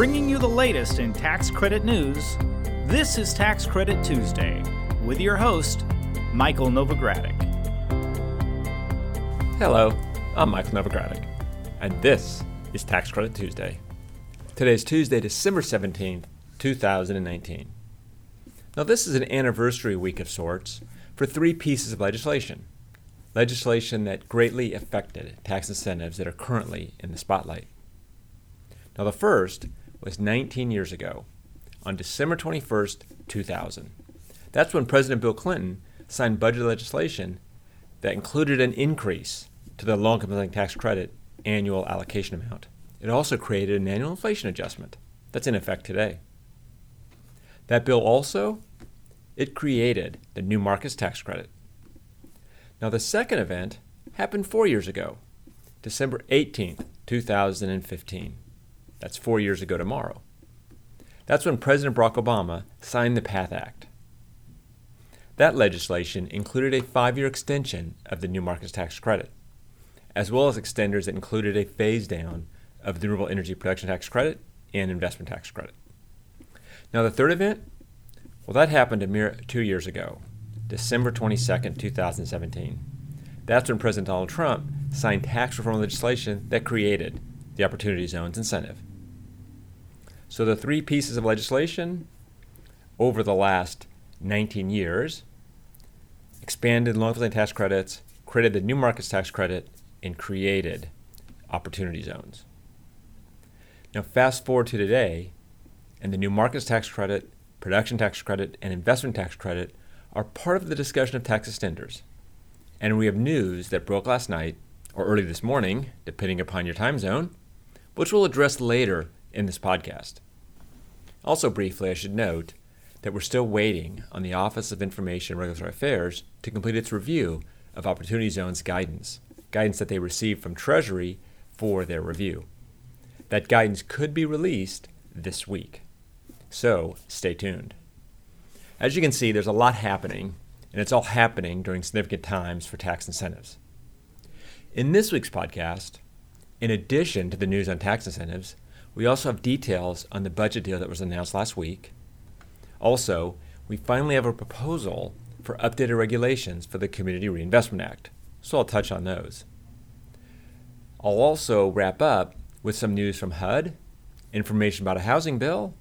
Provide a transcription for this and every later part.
Bringing you the latest in tax credit news, this is Tax Credit Tuesday with your host, Michael Novogradac. Hello, I'm Michael Novogradac, and this is Tax Credit Tuesday. Today is Tuesday, December 17th, 2019. Now, this is an anniversary week of sorts for three pieces of legislation. Legislation that greatly affected tax incentives that are currently in the spotlight. Now, the first was 19 years ago, on December 21st, 2000. That's when President Bill Clinton signed budget legislation that included an increase to the housing tax credit annual allocation amount. It also created an annual inflation adjustment that's in effect today. That bill also it created the new markets tax credit. Now the second event happened 4 years ago, December 18th, 2015. That's 4 years ago tomorrow. That's when President Barack Obama signed the PATH Act. That legislation included a five year extension of the new markets tax credit, as well as extenders that included a phase down of the renewable energy production tax credit and investment tax credit. Now, the third event, well, that happened a mere two years ago, December 22, 2017. That's when President Donald Trump signed tax reform legislation that created the Opportunity Zones incentive. So, the three pieces of legislation over the last 19 years expanded income tax credits, created the new markets tax credit, and created opportunity zones. Now, fast forward to today, and the new markets tax credit, production tax credit, and investment tax credit are part of the discussion of tax extenders. And we have news that broke last night, or early this morning, depending upon your time zone, which we'll address later in this podcast. Also, briefly, I should note that we're still waiting on the Office of Information and Regulatory Affairs to complete its review of Opportunity Zones guidance, guidance that they received from Treasury for their review. That guidance could be released this week. So stay tuned. As you can see, there's a lot happening, and it's all happening during significant times for tax incentives. In this week's podcast, in addition to the news on tax incentives, we also have details on the budget deal that was announced last week. Also, we finally have a proposal for updated regulations for the Community Reinvestment Act, so I'll touch on those. I'll also wrap up with some news from HUD, information about a housing bill,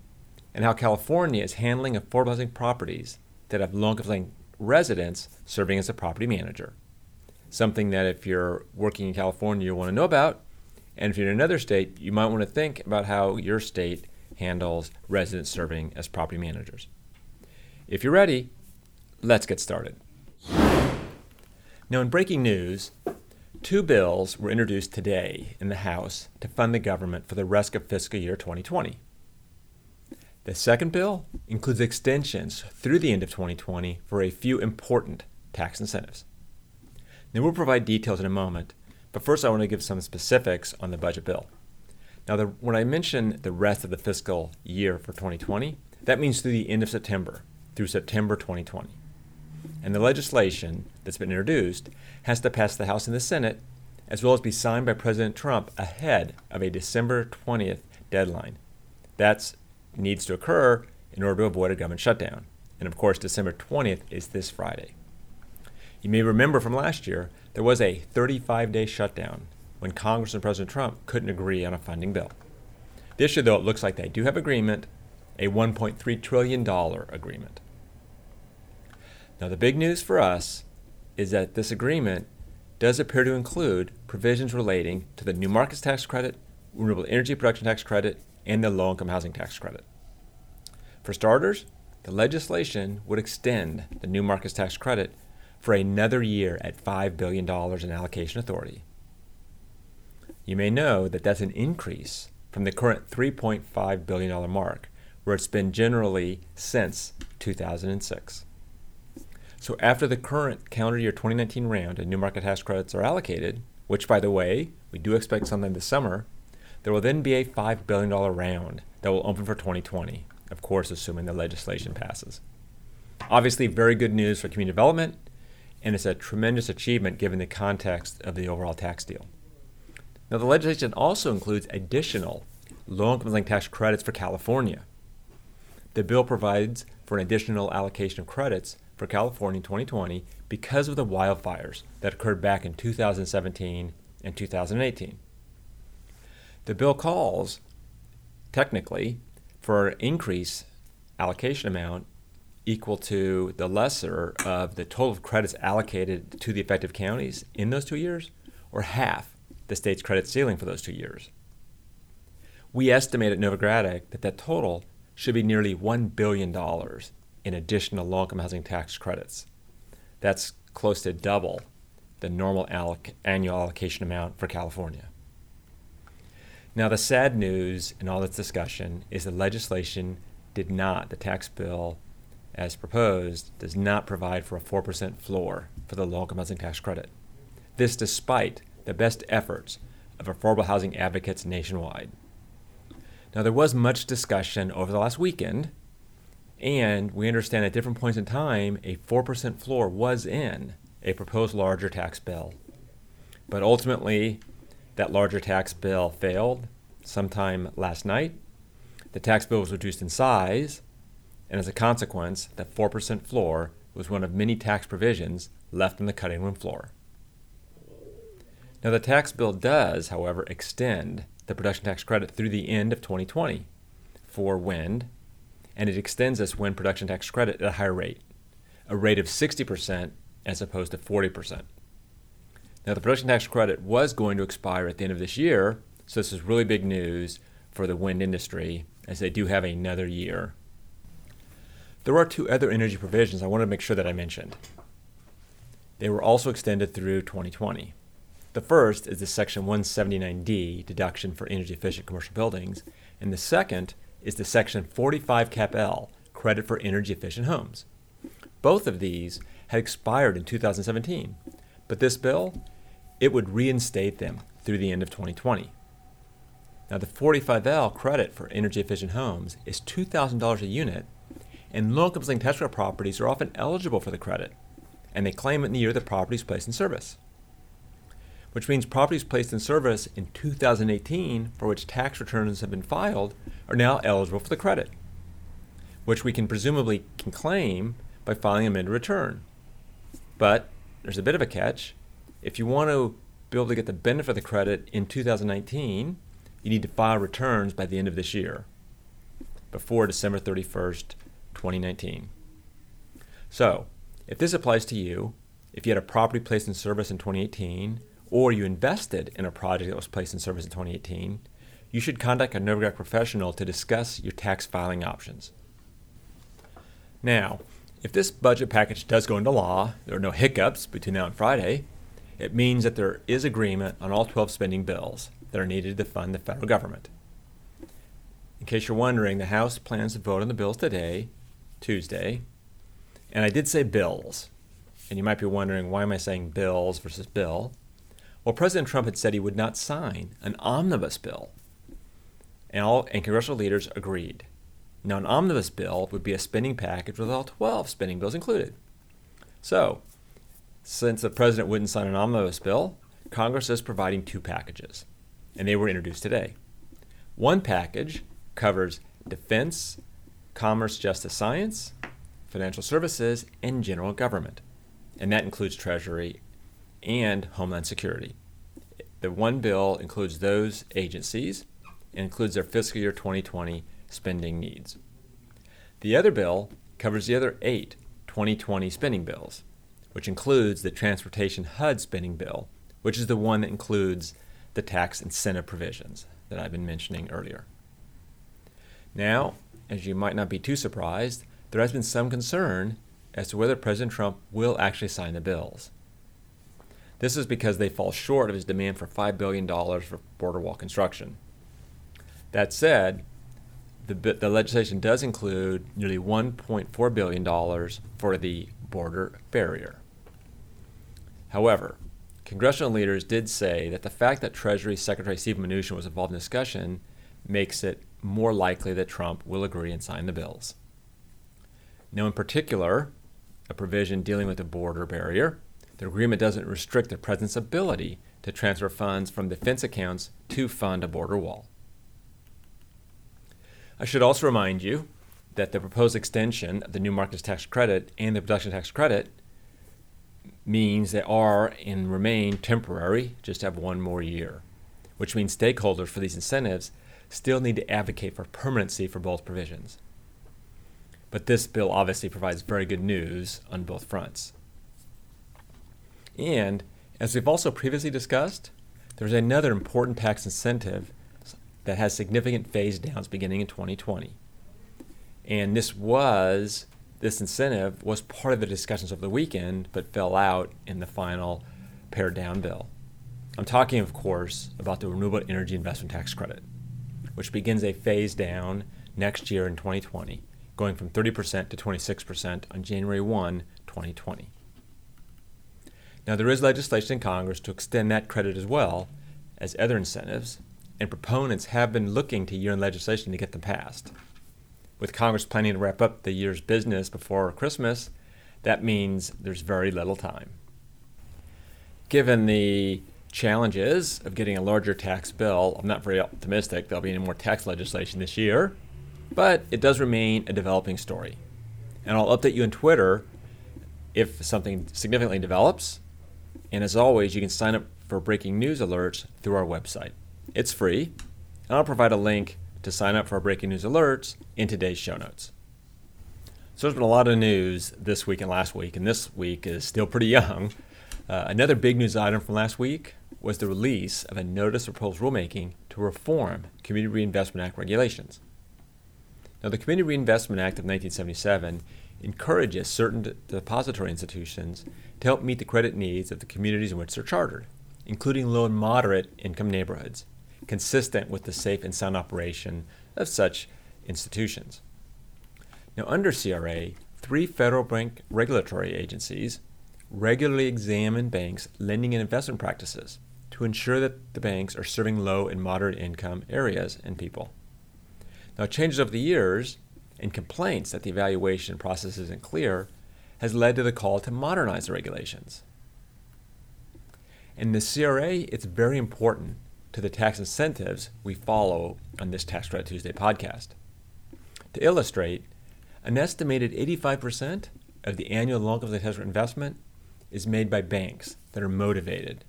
and how California is handling affordable housing properties that have low income residents serving as a property manager. Something that if you're working in California, you want to know about, and if you're in another state, you might want to think about how your state handles residents serving as property managers. If you're ready, let's get started. Now, in breaking news, Two bills were introduced today in the House to fund the government for the rest of fiscal year 2020. The second bill includes extensions through the end of 2020 for a few important tax incentives. Now, we'll provide details in a moment, but first I want to give some specifics on the budget bill. Now, the, when I mention the rest of the fiscal year for 2020, that means through the end of September, through September 2020 and the legislation that's been introduced has to pass the House and the Senate, as well as be signed by President Trump ahead of a December 20th deadline. That needs to occur in order to avoid a government shutdown. And of course, December 20th is this Friday. You may remember from last year, there was a 35 day shutdown when Congress and President Trump couldn't agree on a funding bill. This year, though, it looks like they do have agreement, a $1.3 trillion agreement. Now, the big news for us is that this agreement does appear to include provisions relating to the new markets tax credit, renewable energy production tax credit, and the low income housing tax credit. For starters, the legislation would extend the new markets tax credit for another year at $5 billion in allocation authority. You may know that that's an increase from the current $3.5 billion mark, where it's been generally since 2006. So after the current calendar year 2019 round and new market tax credits are allocated, which by the way, we do expect sometime this summer, there will then be a $5 billion round that will open for 2020, of course, assuming the legislation passes. Obviously, very good news for community development, and it's a tremendous achievement given the context of the overall tax deal. Now, the legislation also includes additional low income housing tax credits for California. The bill provides for an additional allocation of credits for California in 2020 because of the wildfires that occurred back in 2017 and 2018. The bill calls, technically, for an increase allocation amount equal to the lesser of the total of credits allocated to the effective counties in those two years, or half the state's credit ceiling for those two years. We estimate at Novogradac that that total should be nearly $1 billion in additional low income housing tax credits. That's close to double the normal alloc- annual allocation amount for California. Now, the sad news in all this discussion is the legislation did not, the tax bill as proposed, does not provide for a 4% floor for the low income housing tax credit. This despite the best efforts of affordable housing advocates nationwide. Now, there was much discussion over the last weekend, and we understand at different points in time a 4% floor was in a proposed larger tax bill. But ultimately, that larger tax bill failed sometime last night. The tax bill was reduced in size, and as a consequence, the 4% floor was one of many tax provisions left on the cutting room floor. Now, the tax bill does, however, extend the production tax credit through the end of 2020 for wind, and it extends this wind production tax credit at a higher rate, a rate of 60% as opposed to 40%. Now, the production tax credit was going to expire at the end of this year, so this is really big news for the wind industry as they do have another year. There are two other energy provisions I want to make sure that I mentioned. They were also extended through 2020. The first is the Section 179D deduction for energy efficient commercial buildings, and the second is the Section 45 Cap L credit for energy efficient homes. Both of these had expired in 2017, but this bill, it would reinstate them through the end of 2020. Now, the 45L credit for energy efficient homes is $2,000 a unit, and low income tax credit properties are often eligible for the credit, and they claim it in the year the property is placed in service. Which means properties placed in service in 2018 for which tax returns have been filed are now eligible for the credit, which we can presumably can claim by filing a amended return. But there's a bit of a catch. If you want to be able to get the benefit of the credit in 2019, you need to file returns by the end of this year, before December 31st, 2019. So, if this applies to you, if you had a property placed in service in 2018, or you invested in a project that was placed in service in 2018, you should contact a Novogradac professional to discuss your tax filing options. Now, if this budget package does go into law, there are no hiccups between now and Friday, it means that there is agreement on all 12 spending bills that are needed to fund the federal government. In case you're wondering, the House plans to vote on the bills today, Tuesday, and I did say bills. And you might be wondering, why am I saying bills versus bill? Well, President Trump had said he would not sign an omnibus bill. And, all, and congressional leaders agreed. Now, an omnibus bill would be a spending package with all 12 spending bills included. So, since the president wouldn't sign an omnibus bill, Congress is providing two packages and they were introduced today. One package covers defense, commerce, justice, science, financial services, and general government, and that includes Treasury and Homeland Security. The one bill includes those agencies and includes their fiscal year 2020 spending needs. The other bill covers the other eight 2020 spending bills, which includes the Transportation HUD spending bill, which is the one that includes the tax incentive provisions that I've been mentioning earlier. Now, as you might not be too surprised, there has been some concern as to whether President Trump will actually sign the bills. This is because they fall short of his demand for $5 billion for border wall construction. That said, the, the legislation does include nearly $1.4 billion for the border barrier. However, Congressional leaders did say that the fact that Treasury Secretary Steve Mnuchin was involved in discussion makes it more likely that Trump will agree and sign the bills. Now, in particular, a provision dealing with the border barrier, the agreement doesn't restrict the president's ability to transfer funds from defense accounts to fund a border wall. I should also remind you that the proposed extension of the new markets tax credit and the production tax credit means they are and remain temporary, just have one more year, which means stakeholders for these incentives still need to advocate for permanency for both provisions. But this bill obviously provides very good news on both fronts. And as we've also previously discussed, there's another important tax incentive that has significant phase downs beginning in 2020. And this was this incentive was part of the discussions of the weekend, but fell out in the final pared down bill. I'm talking, of course, about the Renewable Energy Investment Tax Credit, which begins a phase down next year in 2020, going from 30% to 26% on January 1, 2020. Now, there is legislation in Congress to extend that credit as well as other incentives, and proponents have been looking to year end legislation to get them passed. With Congress planning to wrap up the year's business before Christmas, that means there's very little time. Given the challenges of getting a larger tax bill, I'm not very optimistic there'll be any more tax legislation this year, but it does remain a developing story. And I'll update you on Twitter if something significantly develops. And as always, you can sign up for breaking news alerts through our website. It's free, and I'll provide a link to sign up for our breaking news alerts in today's show notes. So there's been a lot of news this week and last week, and this week is still pretty young. Uh, another big news item from last week was the release of a notice of proposed rulemaking to reform Community Reinvestment Act regulations. Now, the Community Reinvestment Act of 1977 encourages certain depository institutions to help meet the credit needs of the communities in which they're chartered, including low and moderate income neighborhoods consistent with the safe and sound operation of such institutions. Now, under CRA, three federal bank regulatory agencies regularly examine banks' lending and investment practices to ensure that the banks are serving low and moderate income areas and people. Now, changes over the years and complaints that the evaluation process isn't clear has led to the call to modernize the regulations. In the CRA, it's very important to the tax incentives we follow on this Tax Credit Tuesday podcast. To illustrate, an estimated 85% of the annual loan of the investment is made by banks that are motivated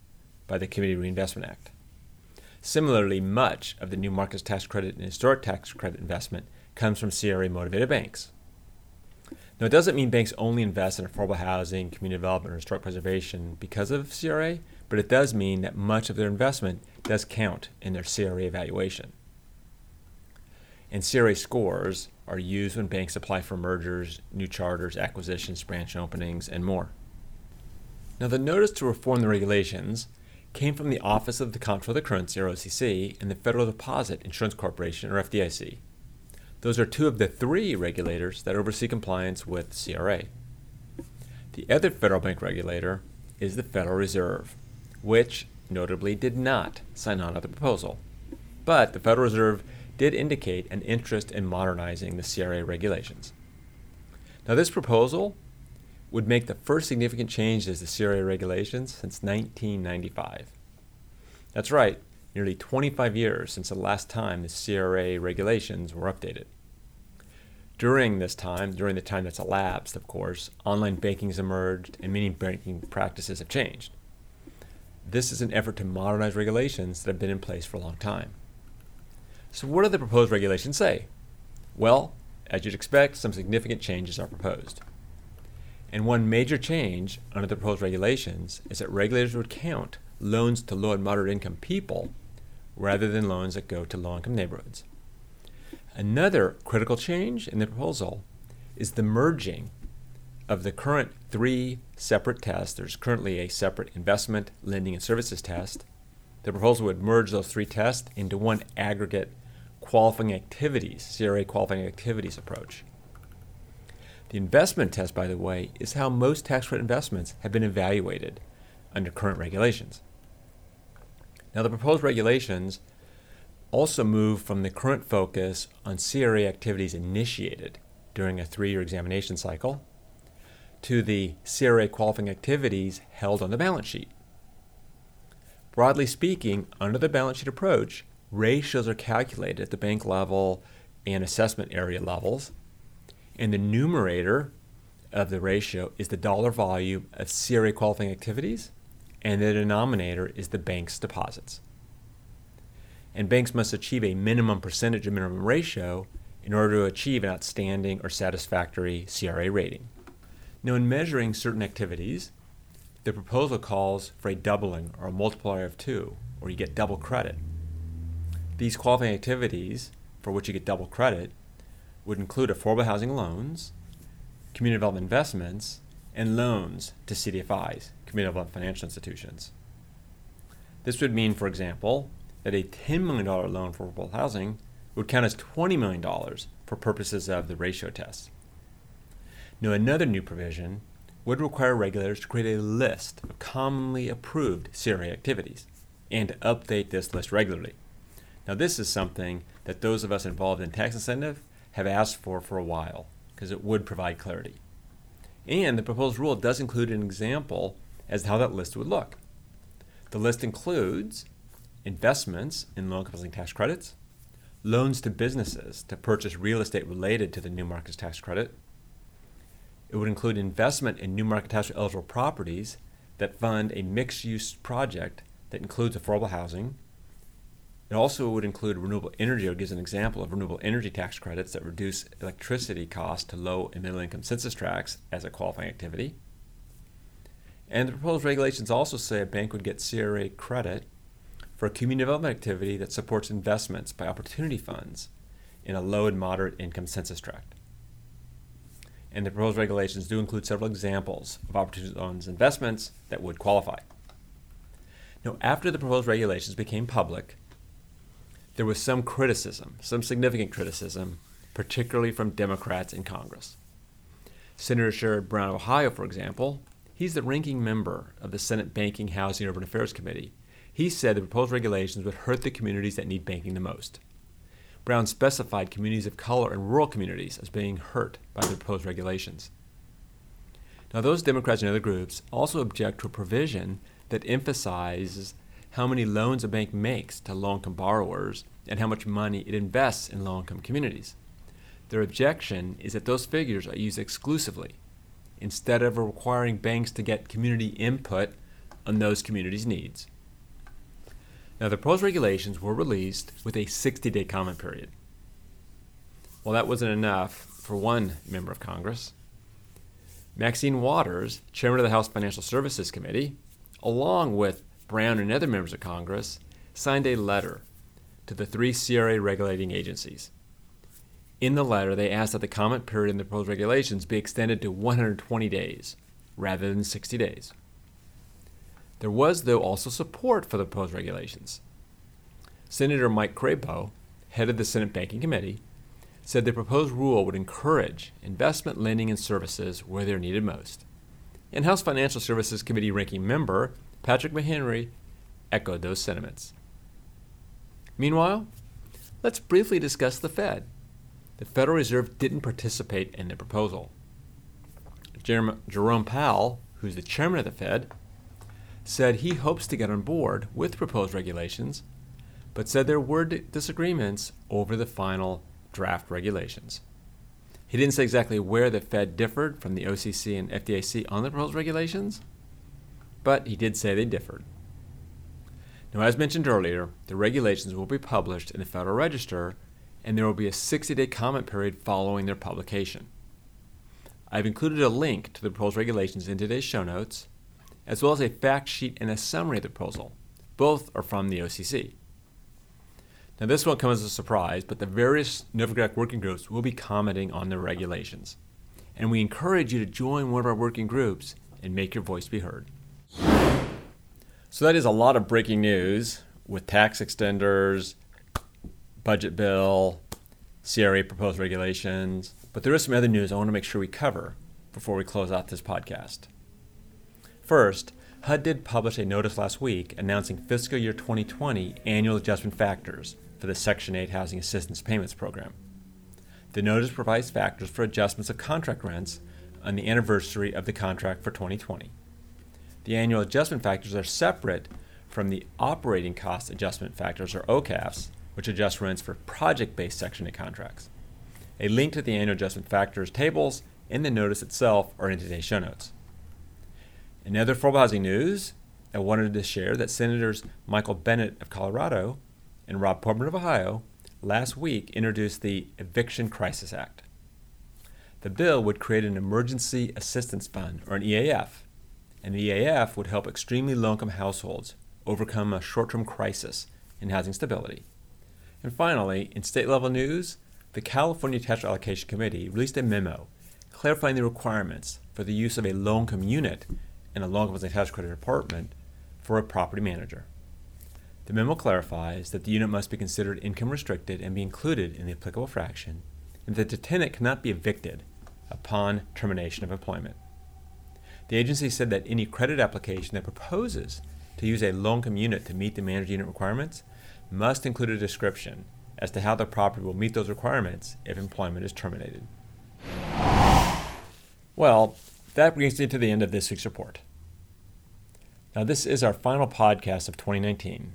by the Community Reinvestment Act. Similarly, much of the new markets tax credit and historic tax credit investment comes from CRA motivated banks. Now, it doesn't mean banks only invest in affordable housing, community development, or historic preservation because of CRA, but it does mean that much of their investment does count in their CRA evaluation. And CRA scores are used when banks apply for mergers, new charters, acquisitions, branch openings, and more. Now, the notice to reform the regulations came from the Office of the Comptroller of the Currency, or OCC, and the Federal Deposit Insurance Corporation, or FDIC. Those are two of the three regulators that oversee compliance with CRA. The other federal bank regulator is the Federal Reserve, which notably did not sign on to the proposal. But the Federal Reserve did indicate an interest in modernizing the CRA regulations. Now, this proposal would make the first significant changes to CRA regulations since 1995. That's right, nearly 25 years since the last time the CRA regulations were updated. During this time, during the time that's elapsed, of course, online banking has emerged and many banking practices have changed. This is an effort to modernize regulations that have been in place for a long time. So, what do the proposed regulations say? Well, as you'd expect, some significant changes are proposed. And one major change under the proposed regulations is that regulators would count loans to low and moderate income people rather than loans that go to low income neighborhoods. Another critical change in the proposal is the merging of the current three separate tests, there's currently a separate investment, lending, and services test. The proposal would merge those three tests into one aggregate qualifying activities, CRA qualifying activities approach. The investment test, by the way, is how most tax credit investments have been evaluated under current regulations. Now, the proposed regulations also move from the current focus on CRA activities initiated during a three year examination cycle to the CRA qualifying activities held on the balance sheet. Broadly speaking, under the balance sheet approach, ratios are calculated at the bank level and assessment area levels. And the numerator of the ratio is the dollar volume of CRA qualifying activities, and the denominator is the bank's deposits. And banks must achieve a minimum percentage of minimum ratio in order to achieve an outstanding or satisfactory CRA rating. Now, in measuring certain activities, the proposal calls for a doubling or a multiplier of two, or you get double credit. These qualifying activities for which you get double credit would include affordable housing loans, community development investments, and loans to CDFIs, community development financial institutions. This would mean, for example, that a $10 million loan for affordable housing would count as $20 million for purposes of the ratio test. Now, another new provision would require regulators to create a list of commonly approved CRA activities and to update this list regularly. Now, this is something that those of us involved in tax incentive have asked for for a while because it would provide clarity. And the proposed rule does include an example as to how that list would look. The list includes investments in low income tax credits, loans to businesses to purchase real estate related to the new markets tax credit. It would include investment in new market tax eligible properties that fund a mixed use project that includes affordable housing. It also would include renewable energy, or gives an example of renewable energy tax credits that reduce electricity costs to low and middle income census tracts as a qualifying activity. And the proposed regulations also say a bank would get CRA credit for a community development activity that supports investments by opportunity funds in a low and moderate income census tract. And the proposed regulations do include several examples of opportunity loans investments that would qualify. Now, after the proposed regulations became public, there was some criticism, some significant criticism, particularly from Democrats in Congress. Senator Sherrod Brown of Ohio, for example, he's the ranking member of the Senate Banking, Housing, and Urban Affairs Committee, he said the proposed regulations would hurt the communities that need banking the most. Brown specified communities of color and rural communities as being hurt by the proposed regulations. Now, those Democrats and other groups also object to a provision that emphasizes how many loans a bank makes to low income borrowers and how much money it invests in low income communities. Their objection is that those figures are used exclusively instead of requiring banks to get community input on those communities' needs. Now, the proposed regulations were released with a 60 day comment period. Well, that wasn't enough for one member of Congress. Maxine Waters, chairman of the House Financial Services Committee, along with Brown and other members of Congress, signed a letter to the three CRA regulating agencies. In the letter, they asked that the comment period in the proposed regulations be extended to 120 days rather than 60 days. There was, though, also support for the proposed regulations. Senator Mike Crapo, head of the Senate Banking Committee, said the proposed rule would encourage investment lending and services where they're needed most. And House Financial Services Committee ranking member Patrick McHenry echoed those sentiments. Meanwhile, let's briefly discuss the Fed. The Federal Reserve didn't participate in the proposal. Jerome Powell, who's the chairman of the Fed, said he hopes to get on board with proposed regulations, but said there were disagreements over the final draft regulations. He didn't say exactly where the Fed differed from the OCC and FDIC on the proposed regulations, but he did say they differed. Now, as mentioned earlier, the regulations will be published in the Federal Register, and there will be a 60 day comment period following their publication. I've included a link to the proposed regulations in today's show notes, as well as a fact sheet and a summary of the proposal. Both are from the OCC. Now, this won't come as a surprise, but the various Novogradac working groups will be commenting on the regulations. And we encourage you to join one of our working groups and make your voice be heard. So, that is a lot of breaking news with tax extenders, budget bill, CRA proposed regulations. But there is some other news I want to make sure we cover before we close out this podcast. First, HUD did publish a notice last week announcing fiscal year 2020 annual adjustment factors for the Section 8 Housing Assistance Payments Program. The notice provides factors for adjustments of contract rents on the anniversary of the contract for 2020. The annual adjustment factors are separate from the operating cost adjustment factors, or OCAFs, which adjust rents for project based Section 8 contracts. A link to the annual adjustment factors tables in the notice itself are in today's show notes. In other affordable housing news, I wanted to share that Senators Michael Bennet of Colorado and Rob Portman of Ohio last week introduced the Eviction Crisis Act. The bill would create an Emergency Assistance Fund, or an EAF, and the EAF would help extremely low income households overcome a short term crisis in housing stability. And finally, in state level news, the California Tax Allocation Committee released a memo clarifying the requirements for the use of a low income unit in a low income tax credit apartment for a property manager. The memo clarifies that the unit must be considered income restricted and be included in the applicable fraction, and that the tenant cannot be evicted upon termination of employment. The agency said that any credit application that proposes to use a low income unit to meet the manager unit requirements must include a description as to how the property will meet those requirements if employment is terminated. Well, that brings me to the end of this week's report. Now, this is our final podcast of 2019,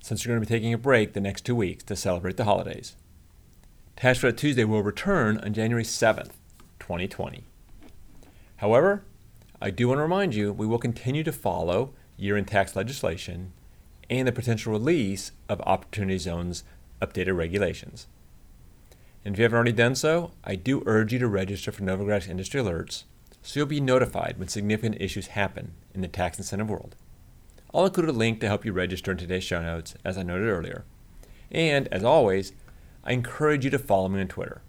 since we're going to be taking a break the next two weeks to celebrate the holidays. Tax Credit Tuesday will return on January 7th, 2020. However, I do want to remind you we will continue to follow year end tax legislation and the potential release of Opportunity Zone's updated regulations. And if you haven't already done so, I do urge you to register for Novogradac's Industry Alerts so you'll be notified when significant issues happen in the tax incentive world. I'll include a link to help you register in today's show notes, as I noted earlier. And, as always, I encourage you to follow me on Twitter.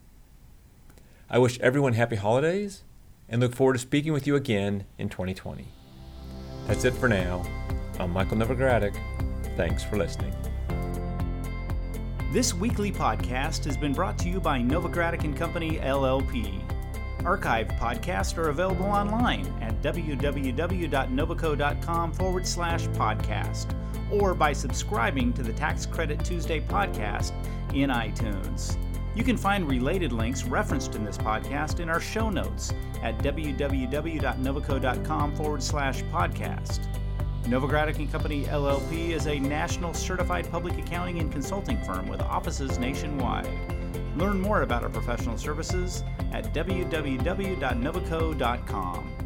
I wish everyone happy holidays and look forward to speaking with you again in 2020. That's it for now. I'm Michael Novogradac. Thanks for listening. This weekly podcast has been brought to you by Novogradac and Company LLP. Archived podcasts are available online at www.novoco.com forward slash podcast or by subscribing to the Tax Credit Tuesday podcast in iTunes. You can find related links referenced in this podcast in our show notes at www.novoco.com forward slash podcast. Novogradac and Company LLP is a national certified public accounting and consulting firm with offices nationwide. Learn more about our professional services at www.novoco.com.